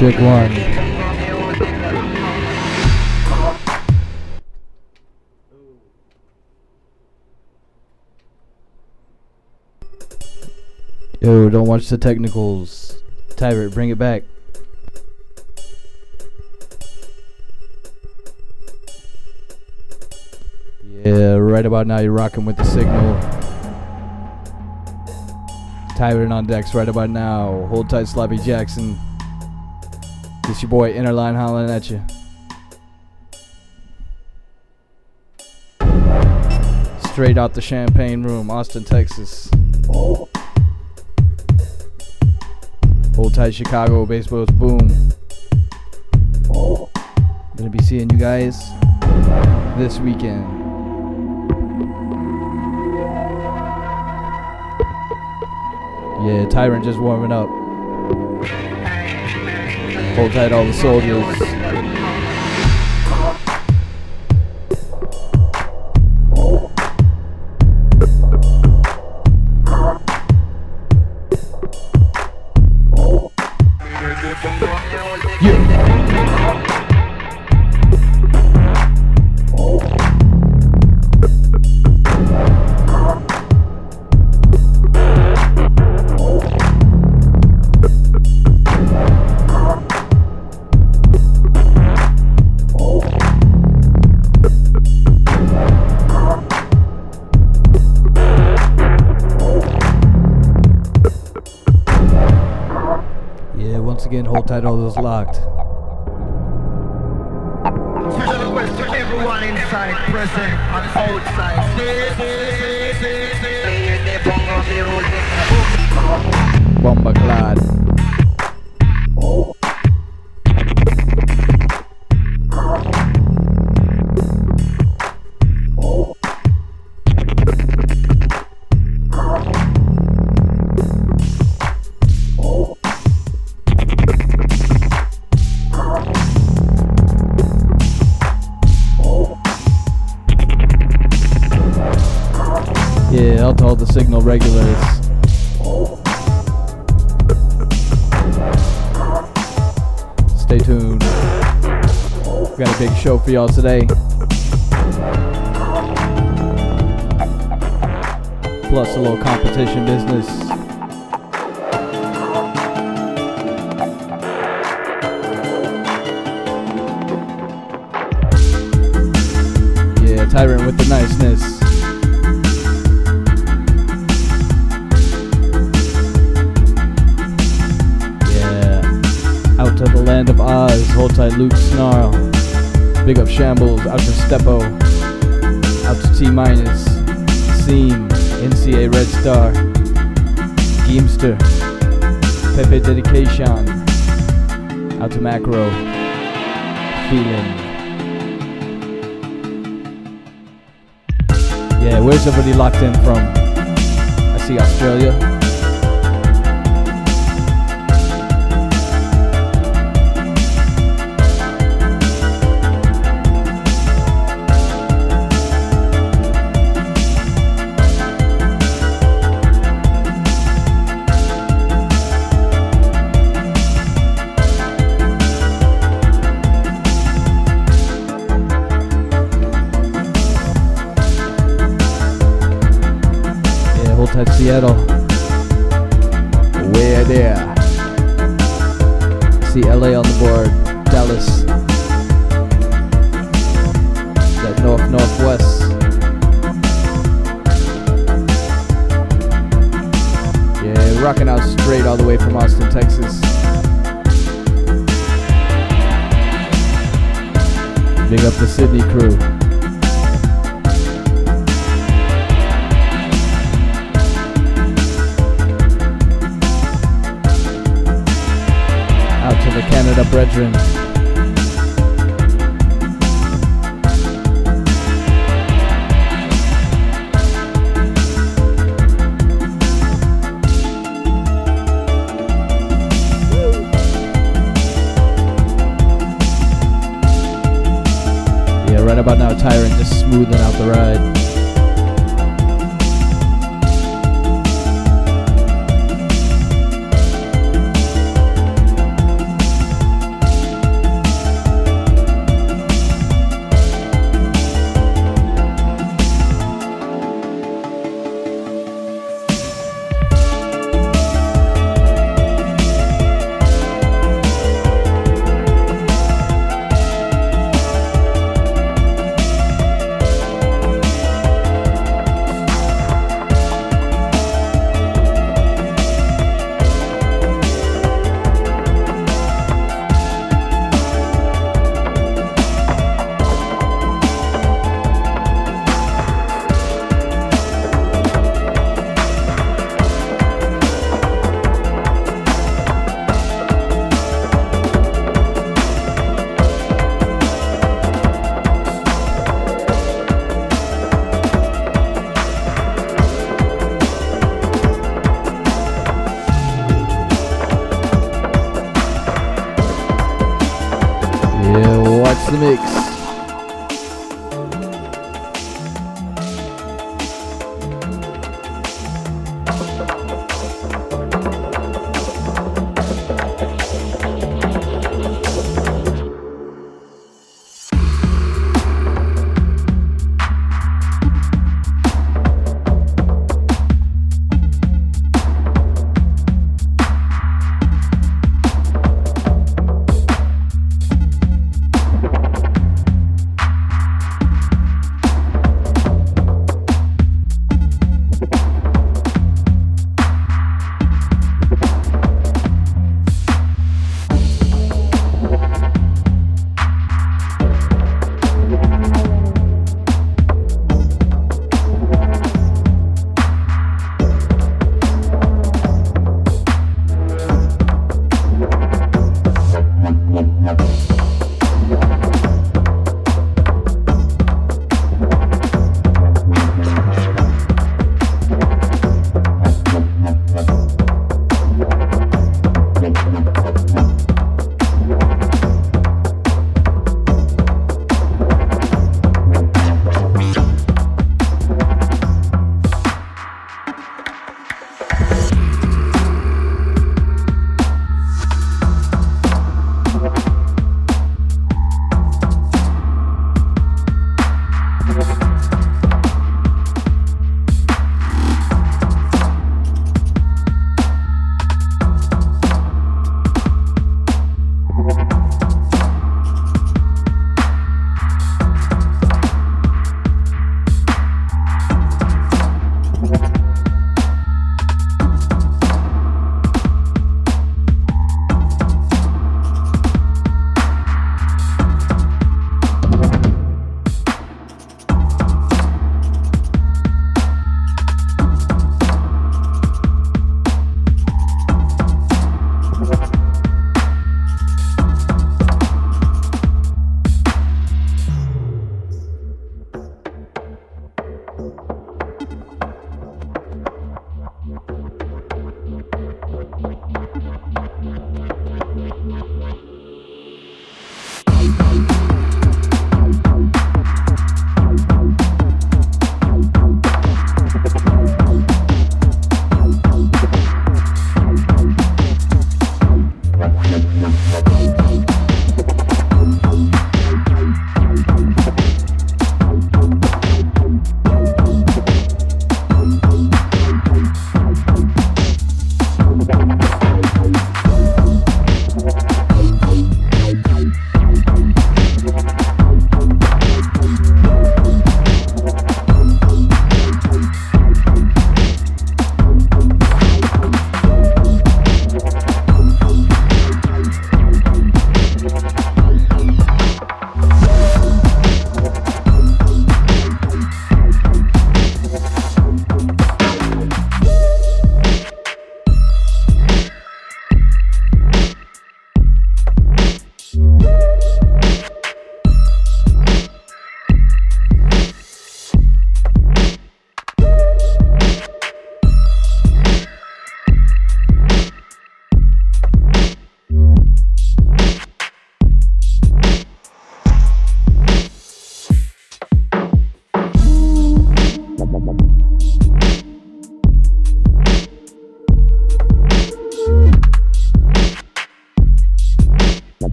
One. Yo, don't watch the technicals. Tyrant, bring it back. Yeah, right about now you're rocking with the signal. Tyrant on decks right about now. Hold tight, Sloppy Jackson. It's your boy Innerline hollering at you. Straight out the champagne room, Austin, Texas. Hold tight, Chicago, baseball's boom. Gonna be seeing you guys this weekend. Yeah, Tyrant just warming up. Hold tight, all the soldiers. Hold tight, all those locked. Special request to everyone inside, present, and outside. Bomba clad. Regulars. Stay tuned. We got a big show for y'all today. Plus a little competition business. Out to Steppo, out to T Minus, Seam, NCA Red Star, Geemster, Pepe Dedication, out to Macro, Feeling. Yeah, where's everybody locked in from? I see Australia.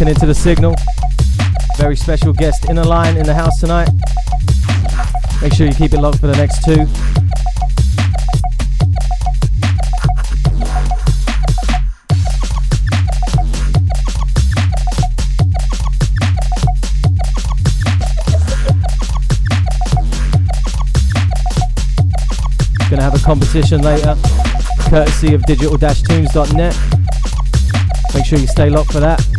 Into the signal. Very special guest Inner Line in the house tonight. Make sure you keep it locked for the next two. Gonna have a competition later, courtesy of digital-tunes.net. Make sure you stay locked for that.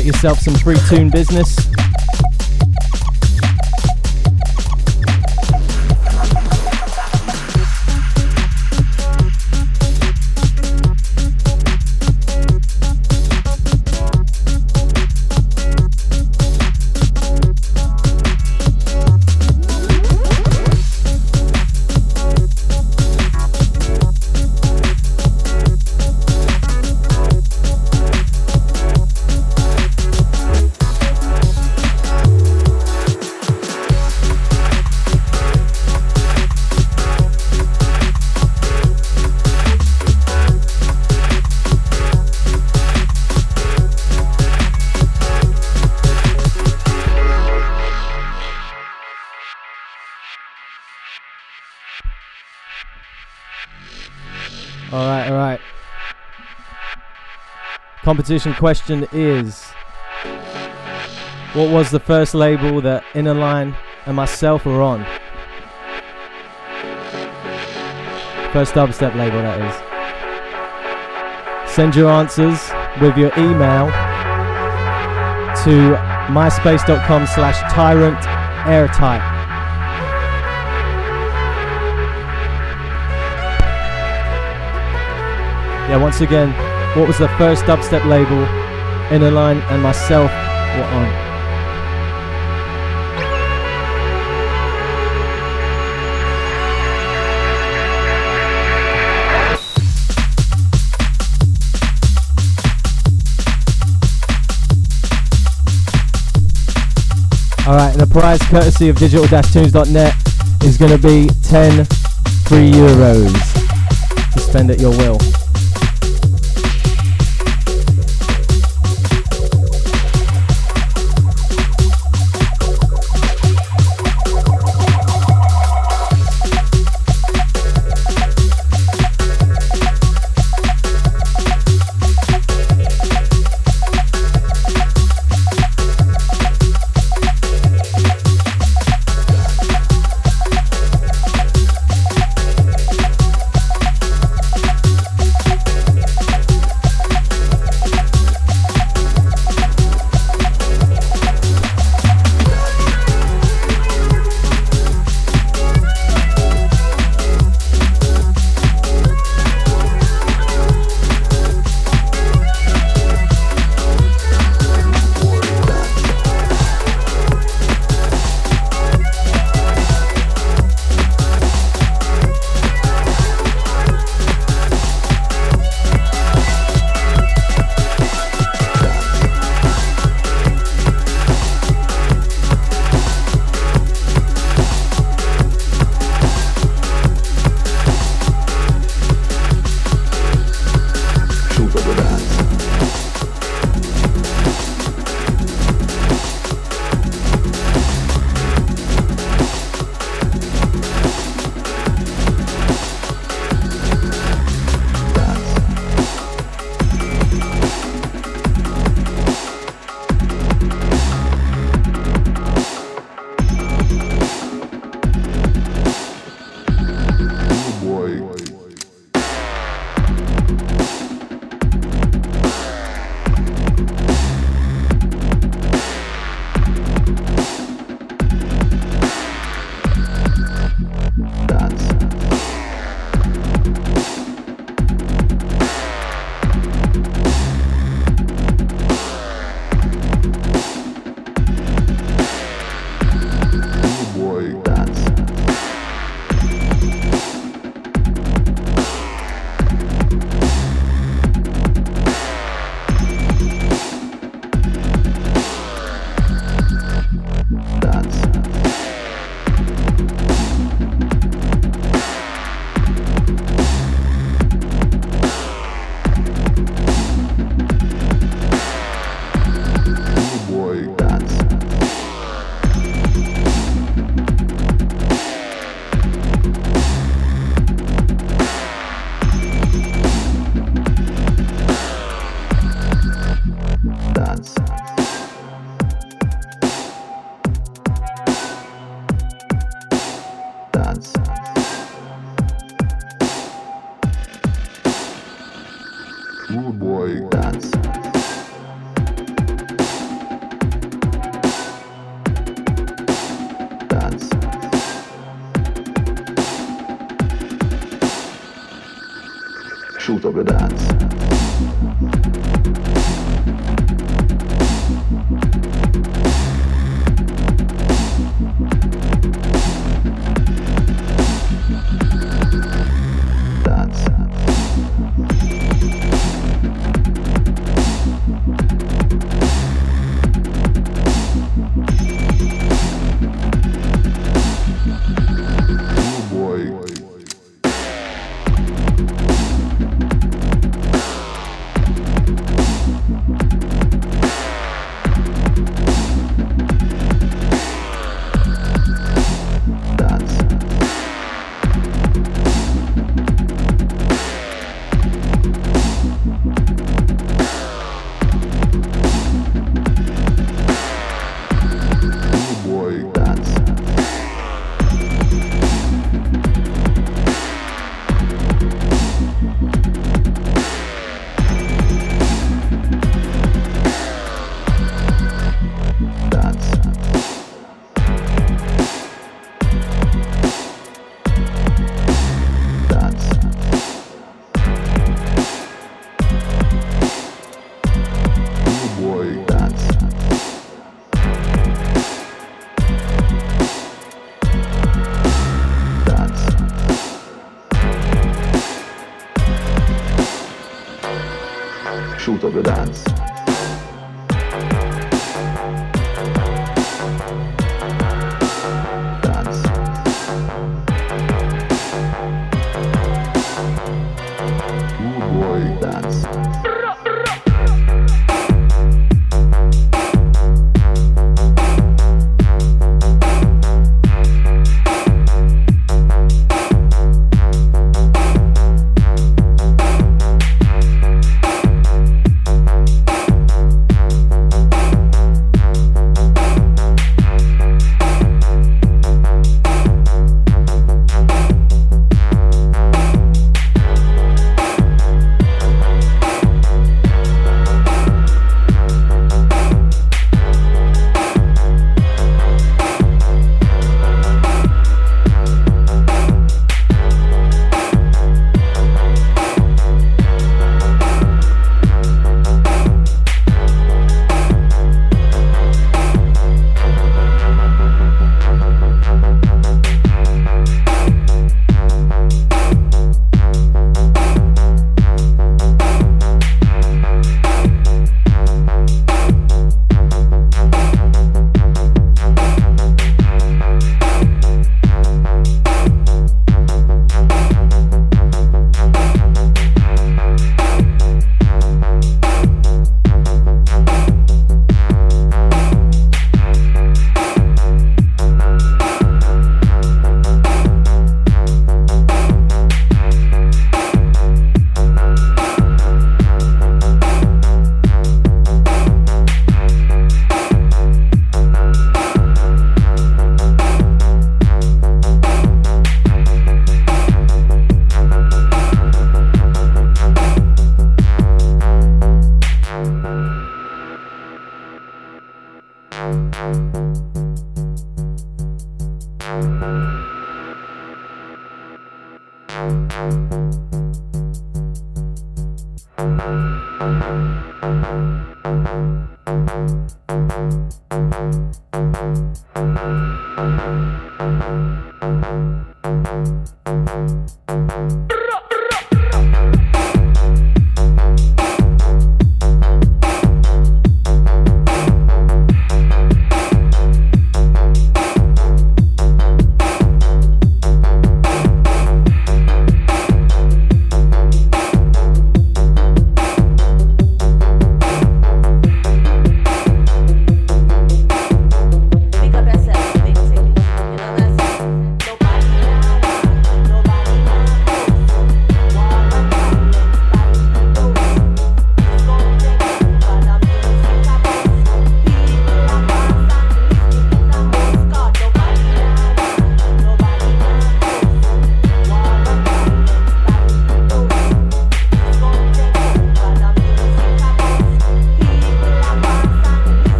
Get yourself some free tune business. Competition question is What was the first label that Inner Line and myself were on? First dubstep label, that is. Send your answers with your email to myspace.com slash tyrant airtight. Yeah, once again, what was the first dubstep label Inner Line and myself were on. Alright, the prize courtesy of digital-tunes.net is going to be 10 free euros to spend at your will.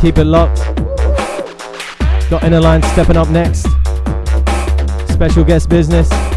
Keep it locked. Got Inner Line stepping up next. Special guest business.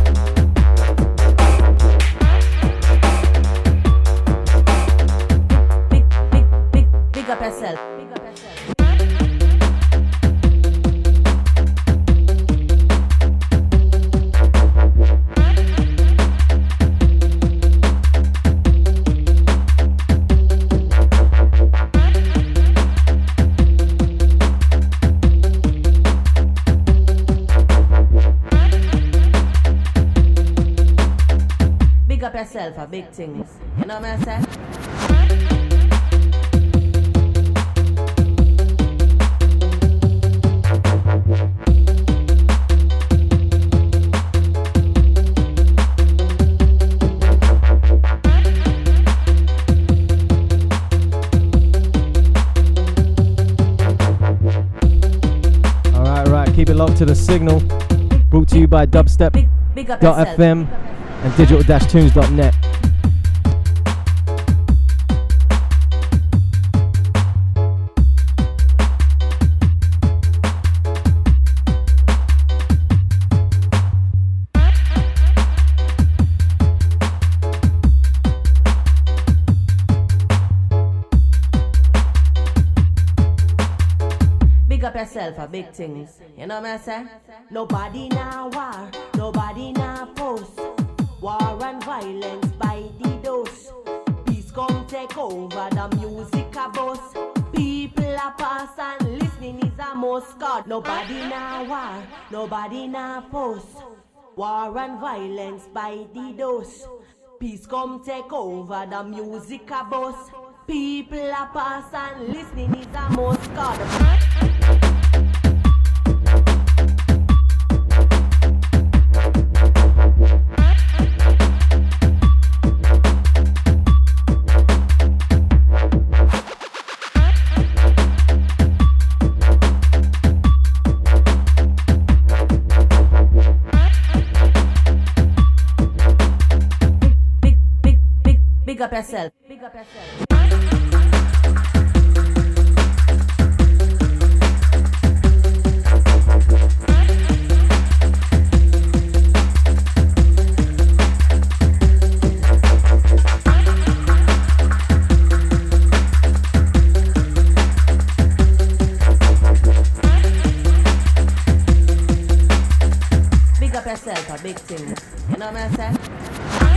Dubstep.fm and digital-tunes.net. Big up yourself for big things. You know what I'm saying? Nobody now war, violence by the dose. Peace come take over the music a boss. People are pass and listening is a most God. Nobody now war, nobody now post. War and violence by the dose. Peace come take over the music a boss. People are pass and listening is a most God. Up yourself. Big up yourself. Big up yourself, big thing. You know what I'm saying?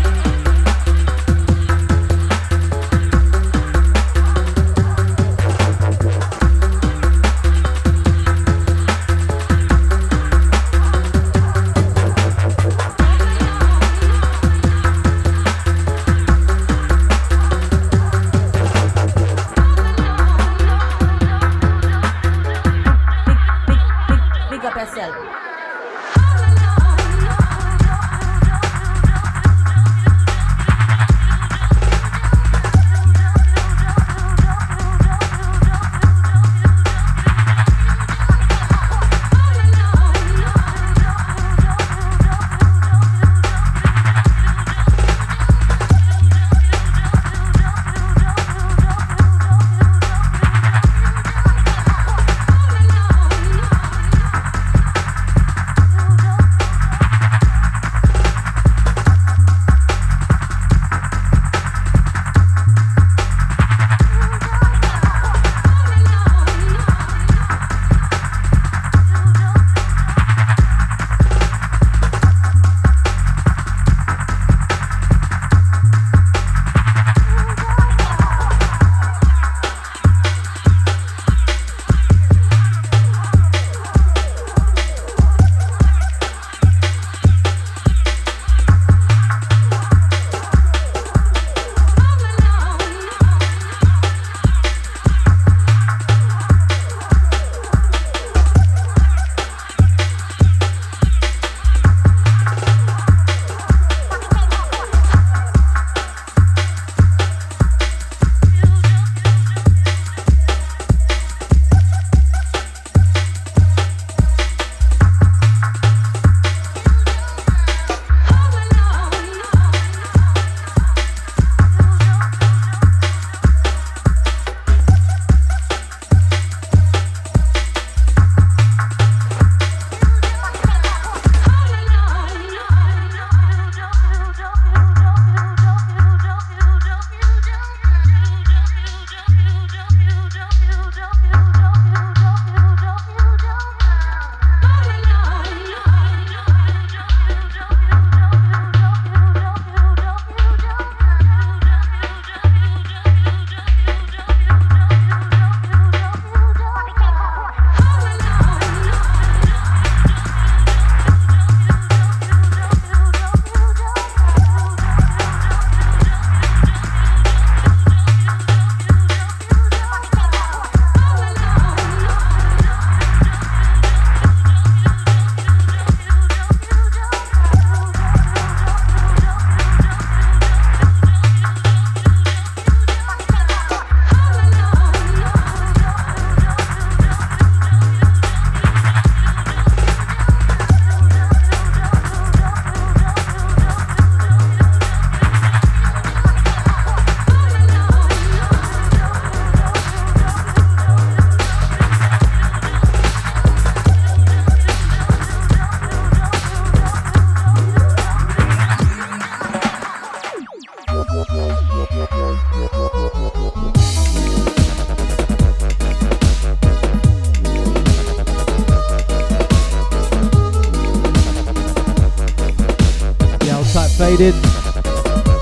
Faded.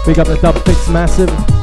Big up the Dub Fix Massive.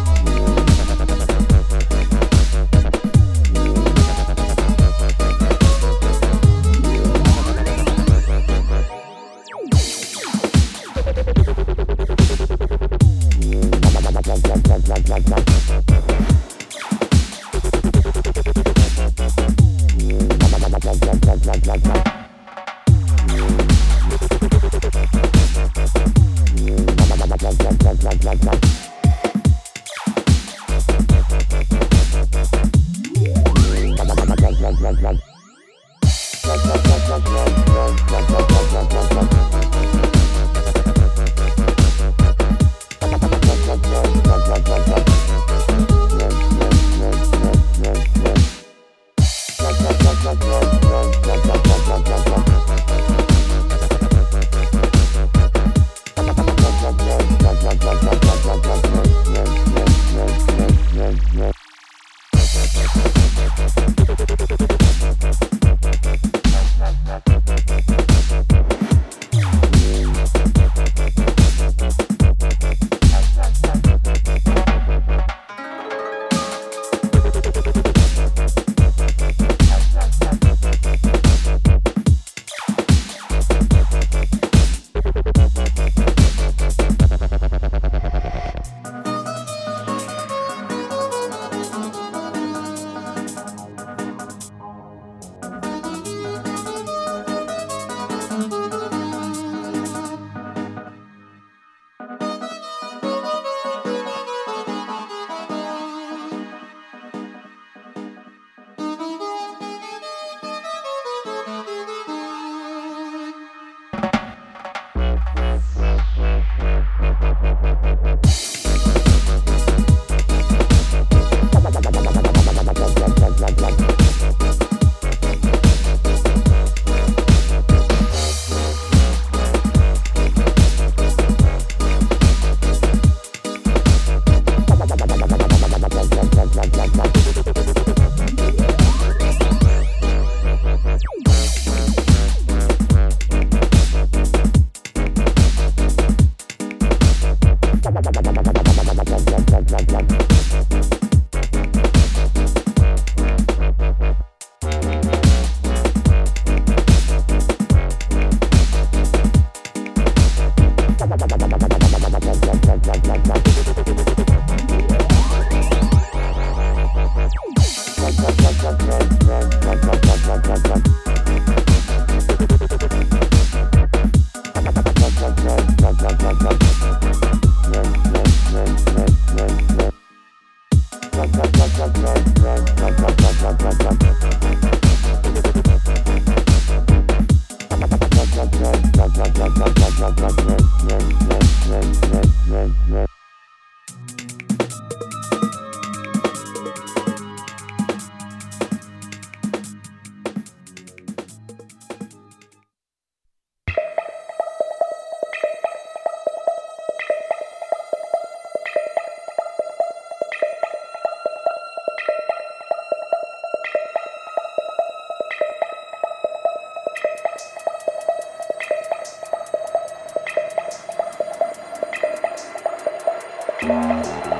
Música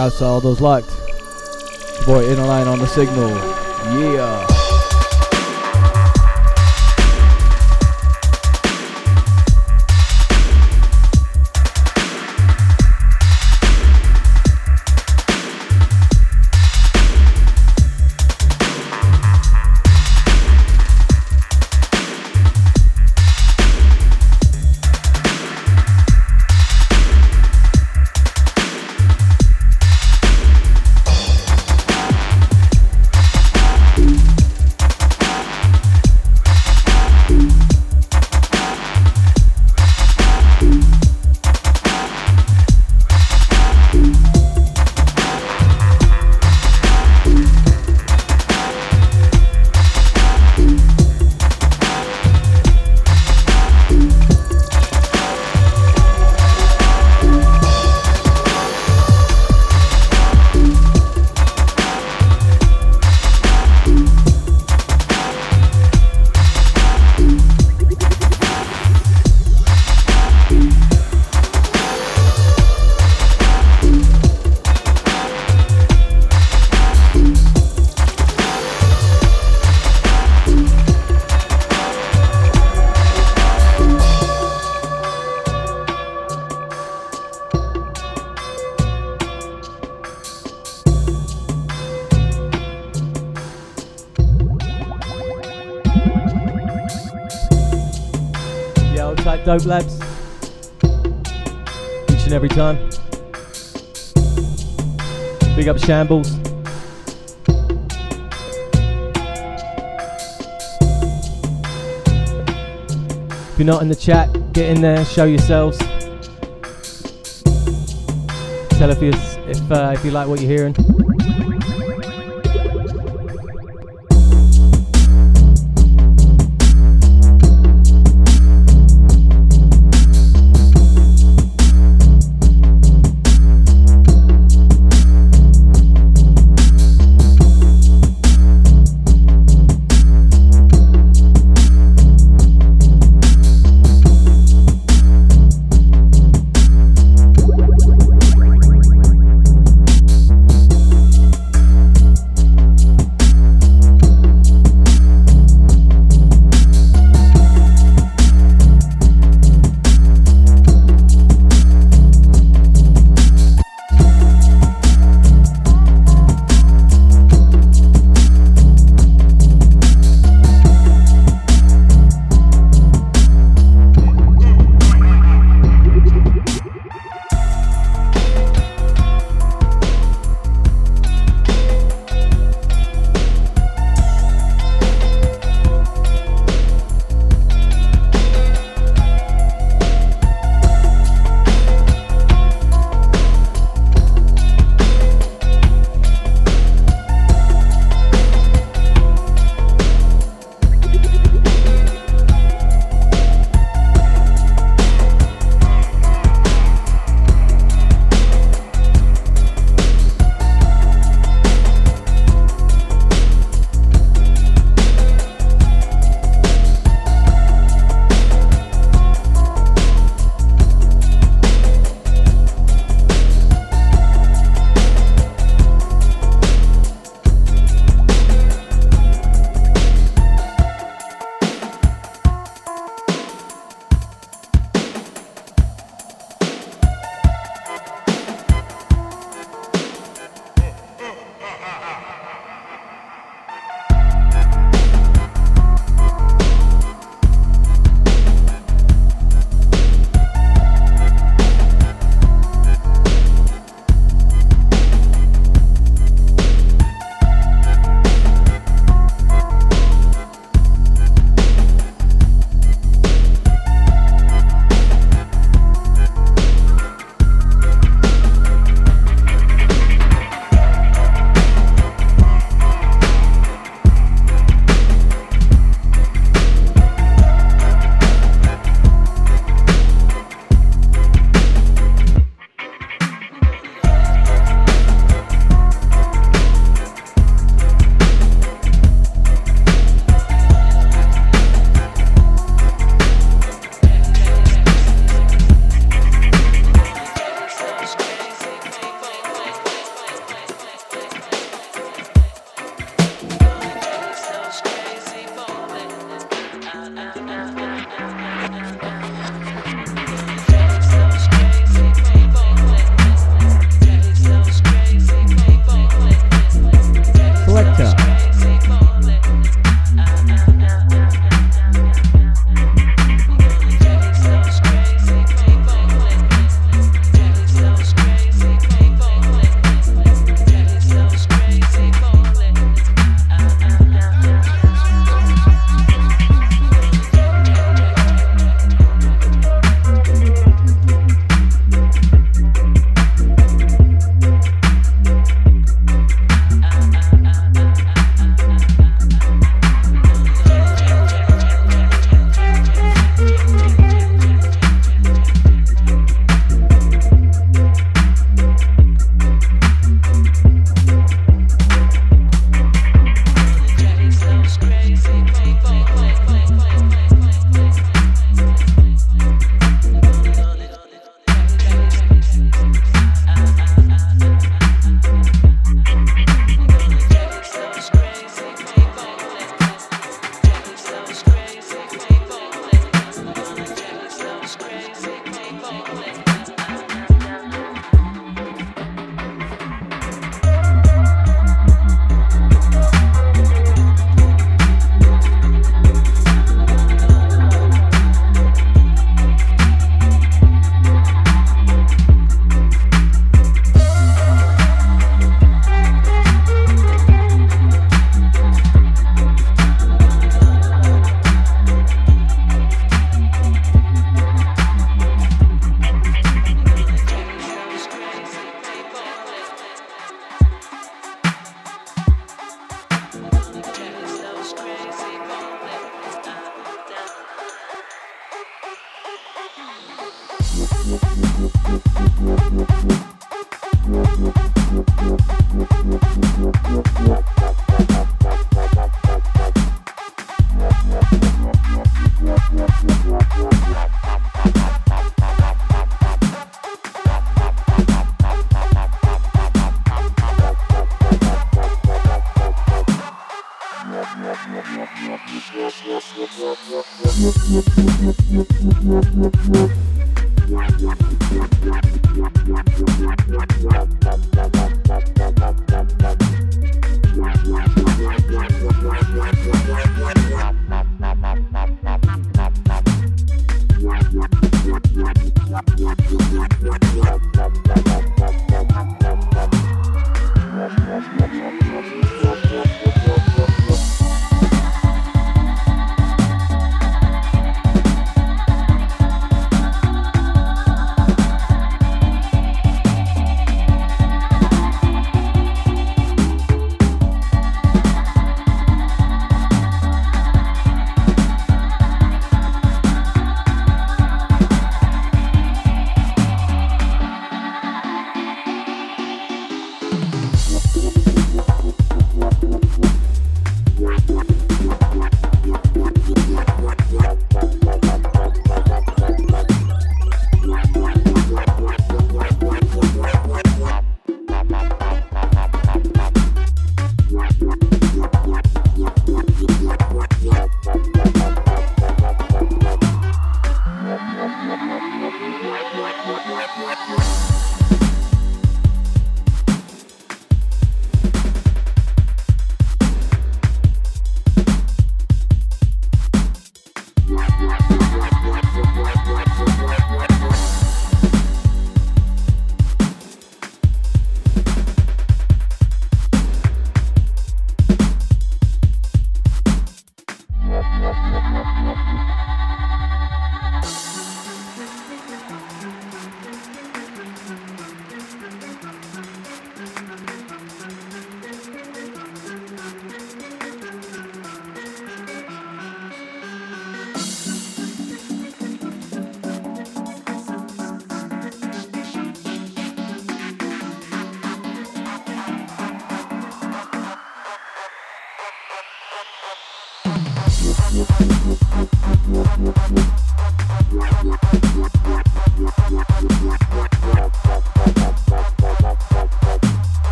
Shouts to all those locked. Boy, inner line on the signal. Yeah. Dope Labs. Each and every time. Big up Shambles. If you're not in the chat, get in there, show yourselves. Tell if if uh, if you like what you're hearing.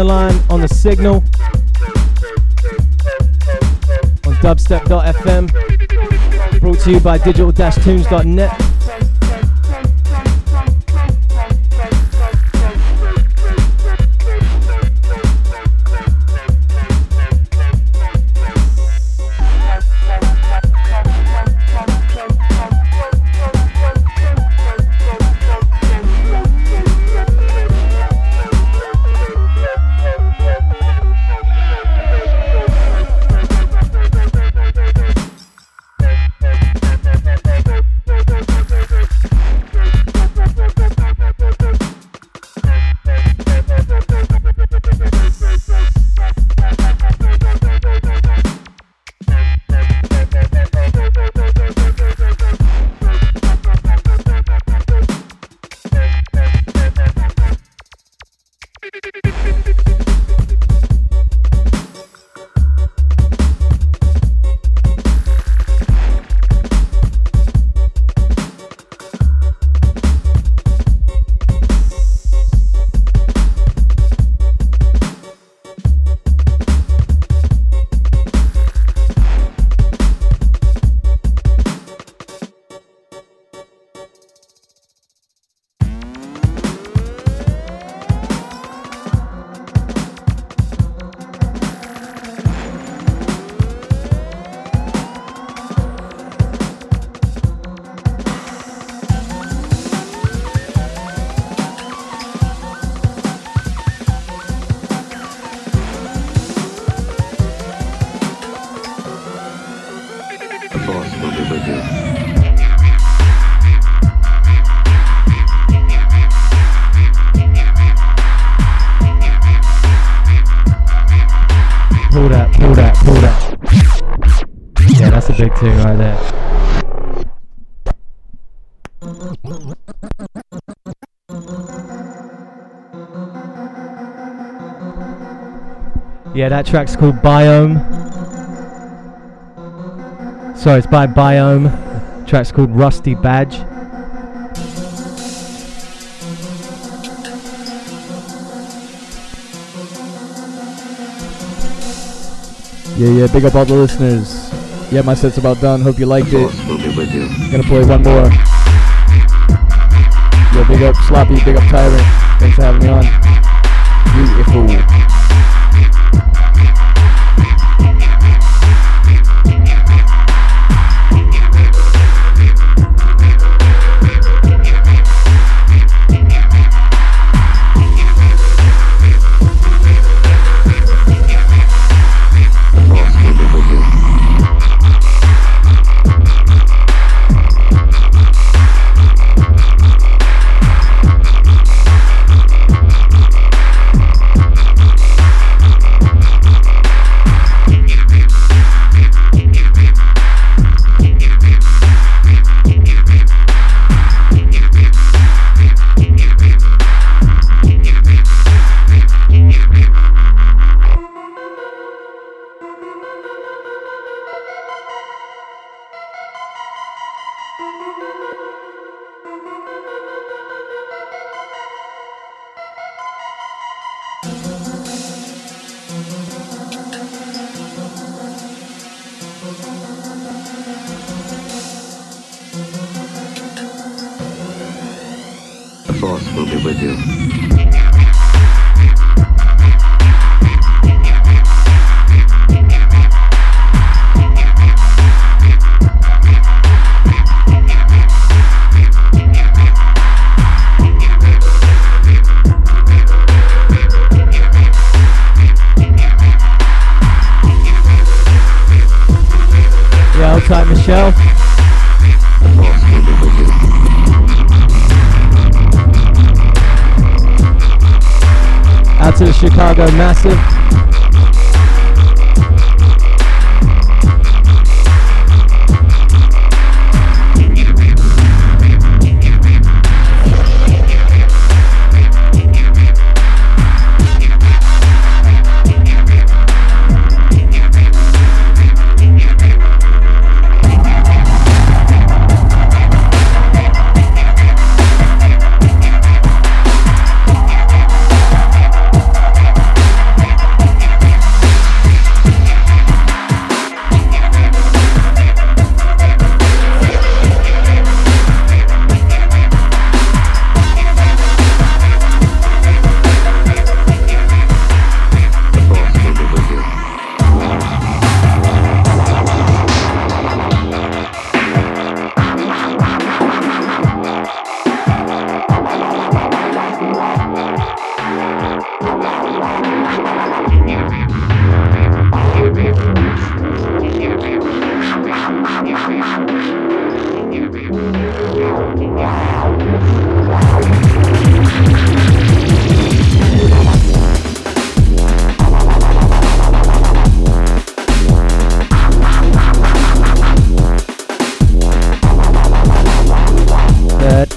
To Line on the signal on dubstep.fm. Brought to you by digital-tunes.net. Yeah, that track's called Biome. Sorry, it's by Biome. The track's called Rusty Badge. Yeah, yeah, big up all the listeners. Yeah, my set's about done. Hope you liked it. Gonna play one more. Yo, big up Sloppy, big up Tyrant. Thanks for having me on. Beautiful.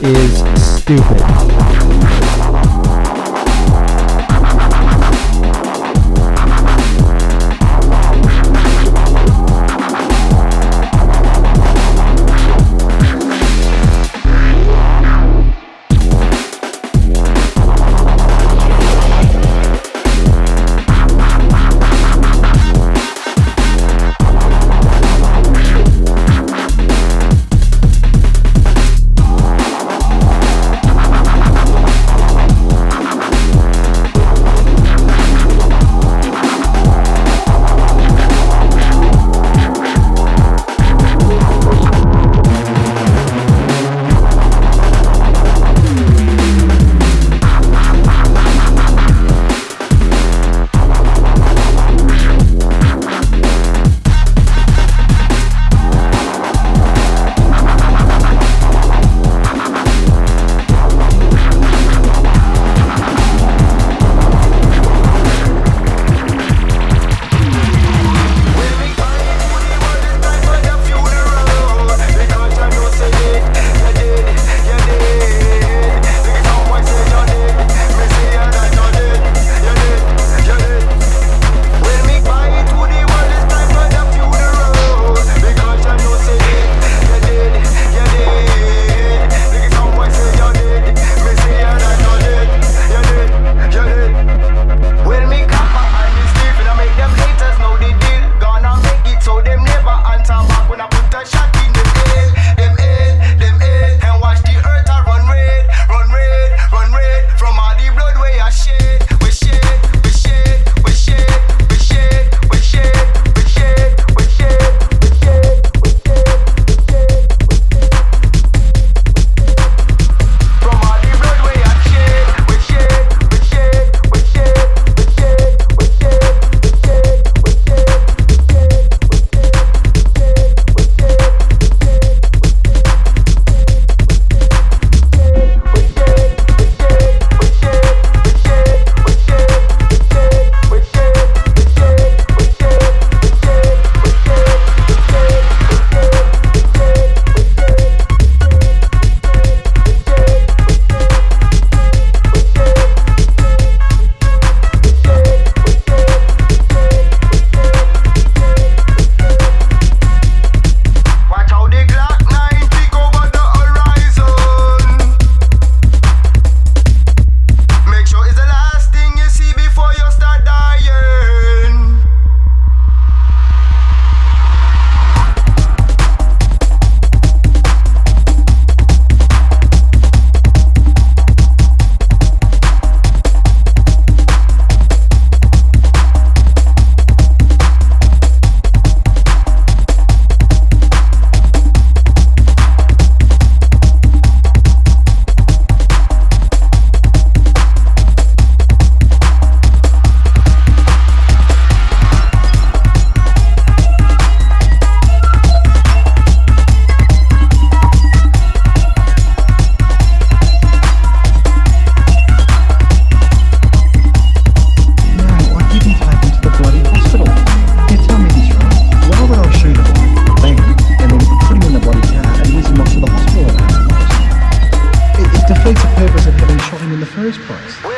is stupid. first place.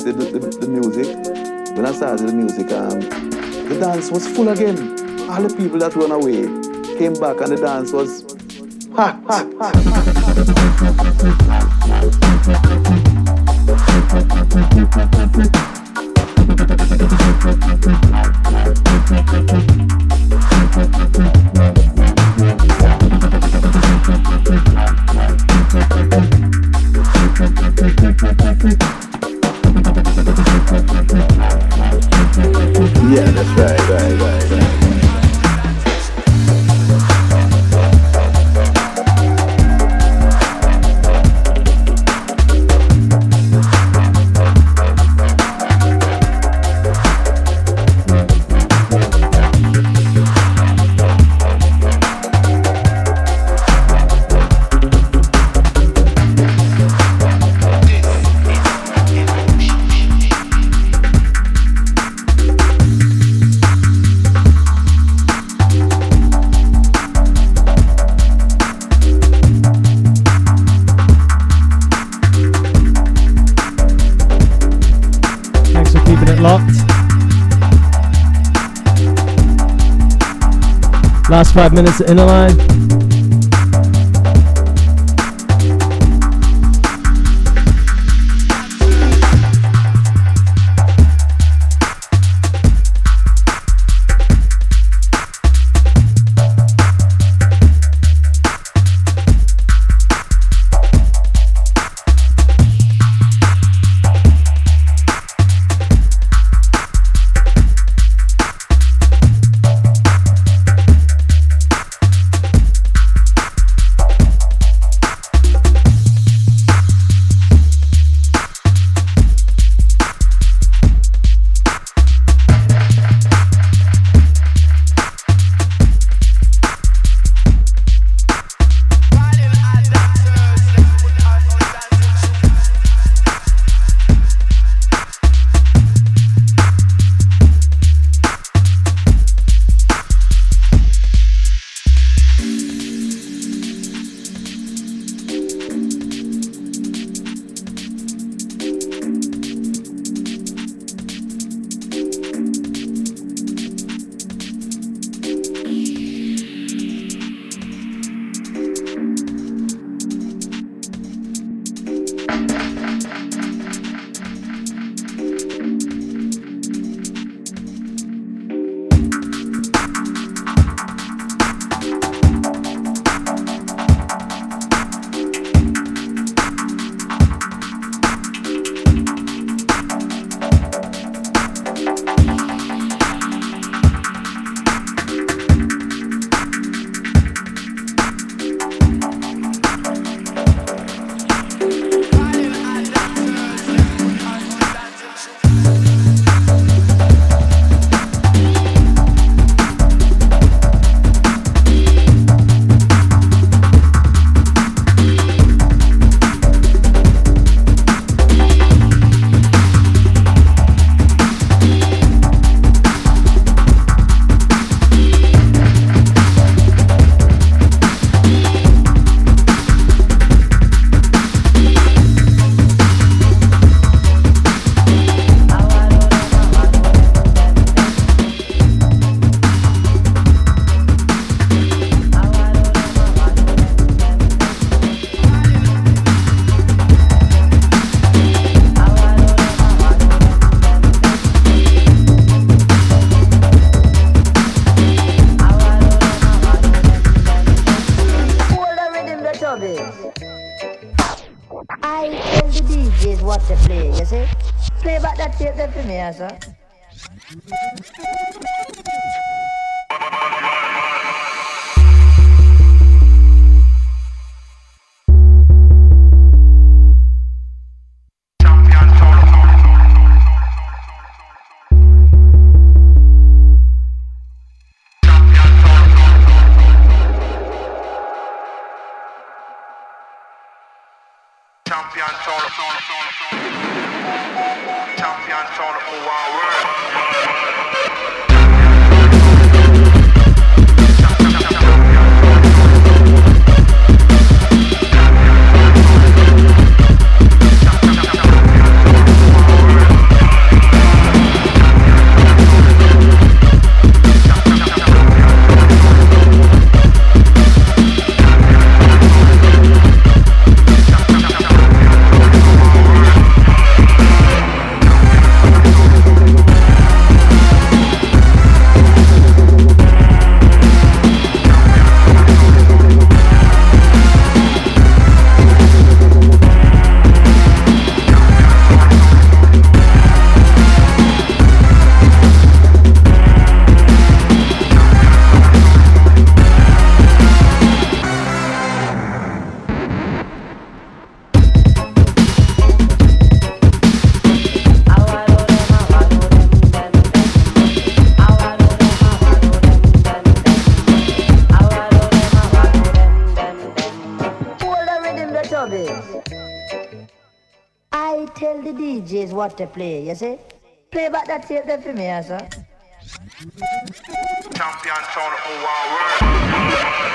Started the, the, the, music, when I started the music, um, the dance was full again. All the people that went away came back and the dance was ha five minutes in the to play, you see? Play back that tape there for me, sir. Champion sound of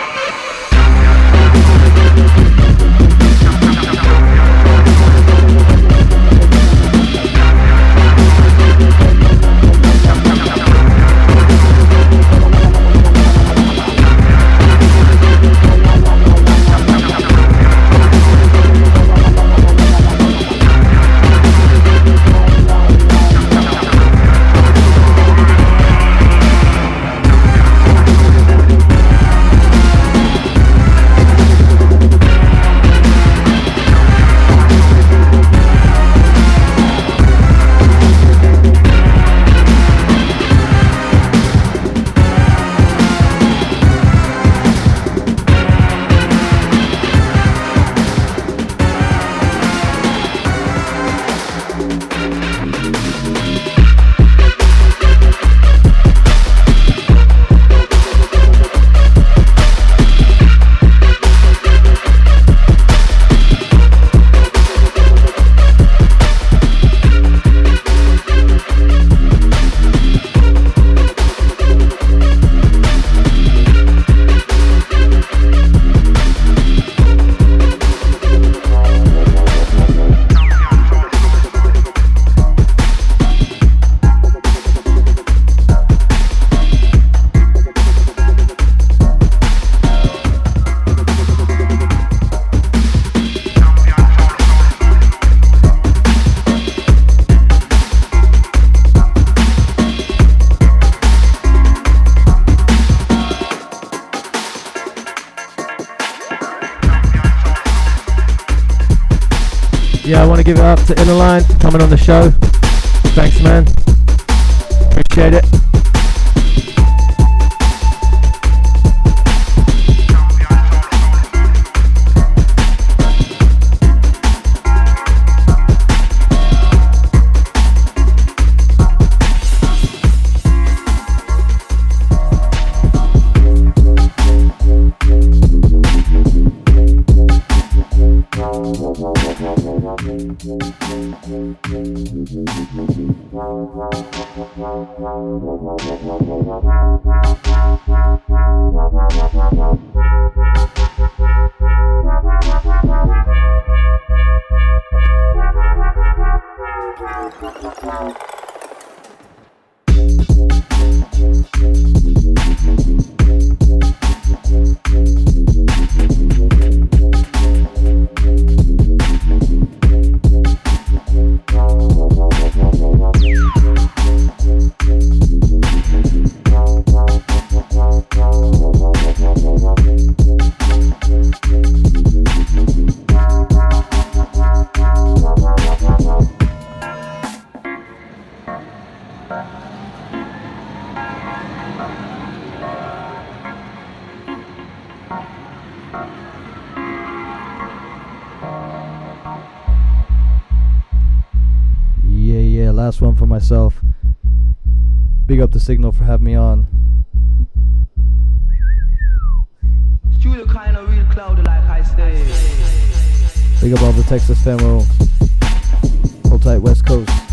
to Innerline for coming on the show. Thanks, man. Appreciate it. Myself. Big up the signal for having me on. Kind of like I say. Big up all the Texas famo. Hold tight, West Coast.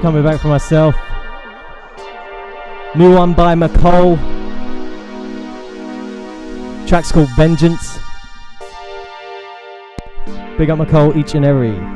Coming back for myself. New one by McCole. Track's called Vengeance. Big up McCole each and every.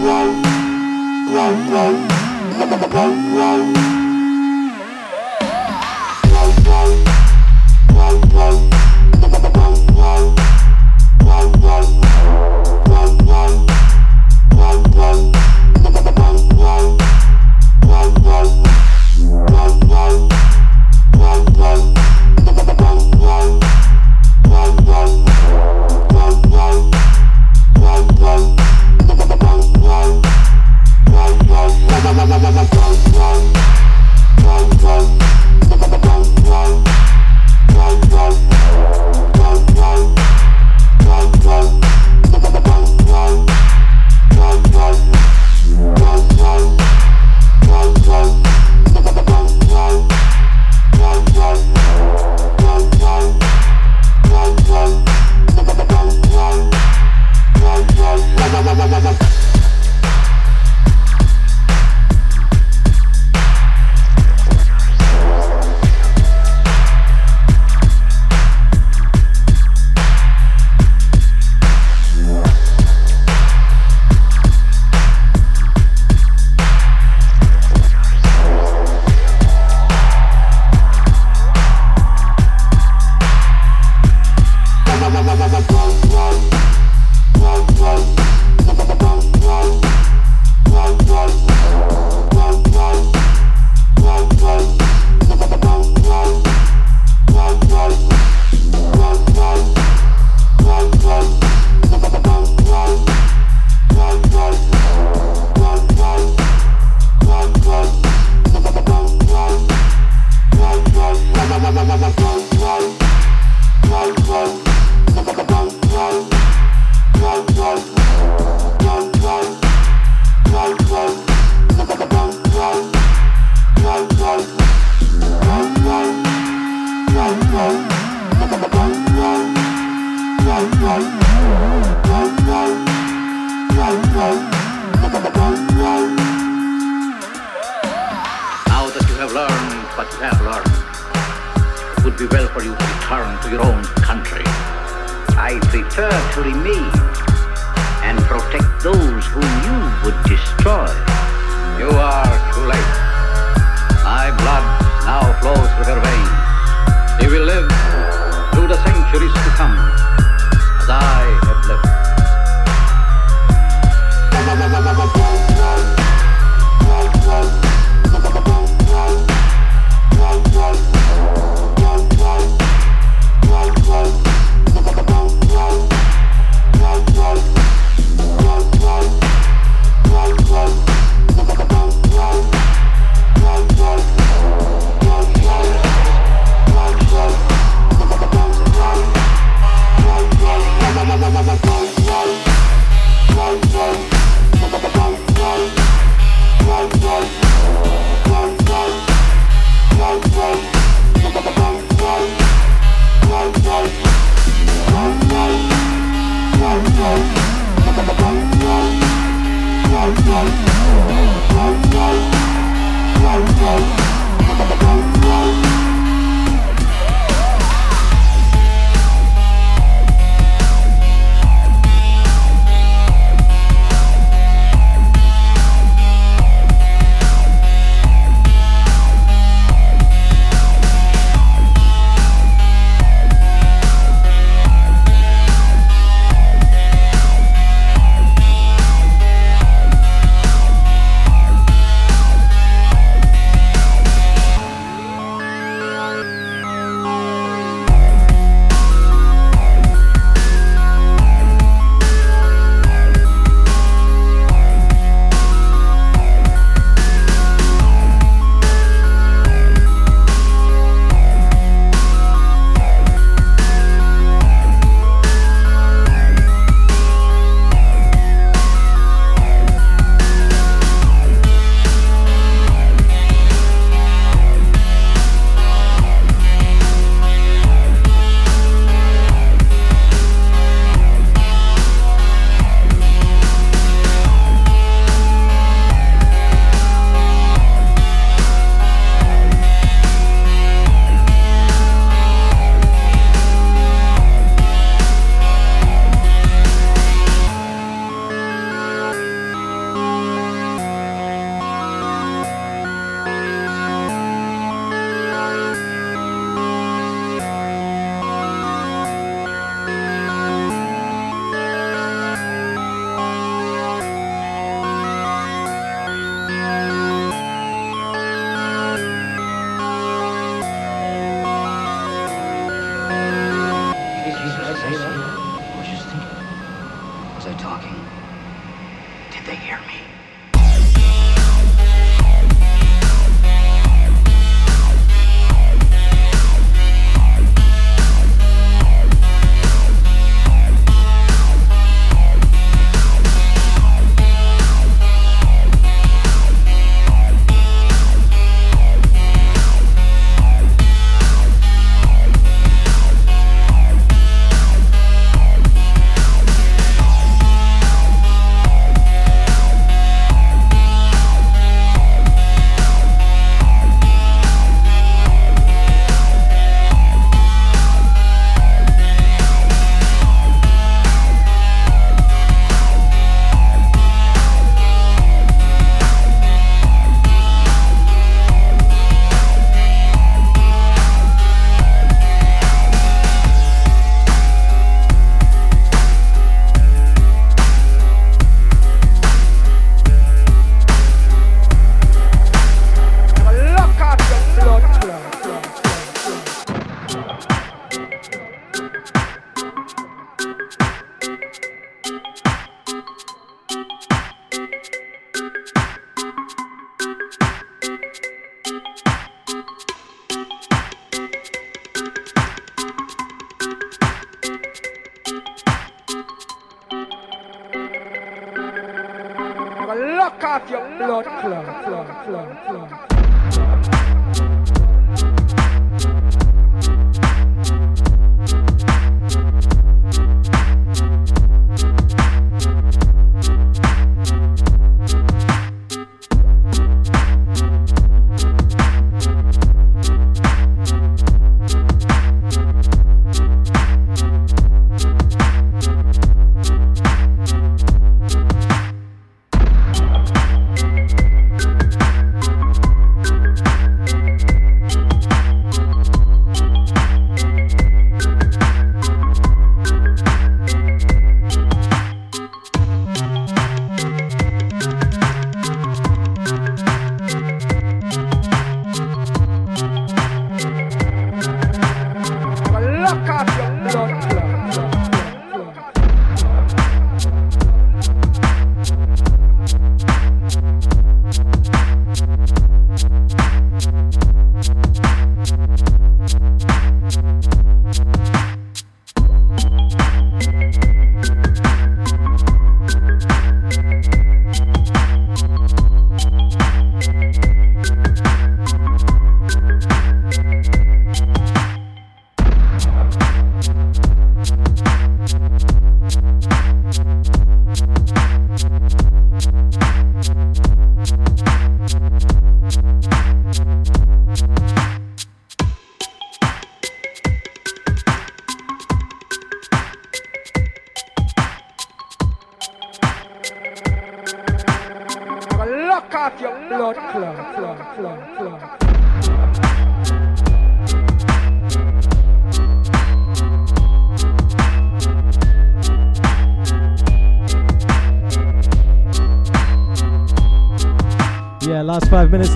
flow, flow.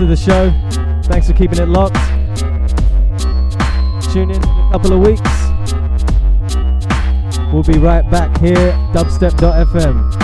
Minutes of the show. Thanks for keeping it locked. Tune in in a couple of weeks. We'll be right back here, dubstep.fm.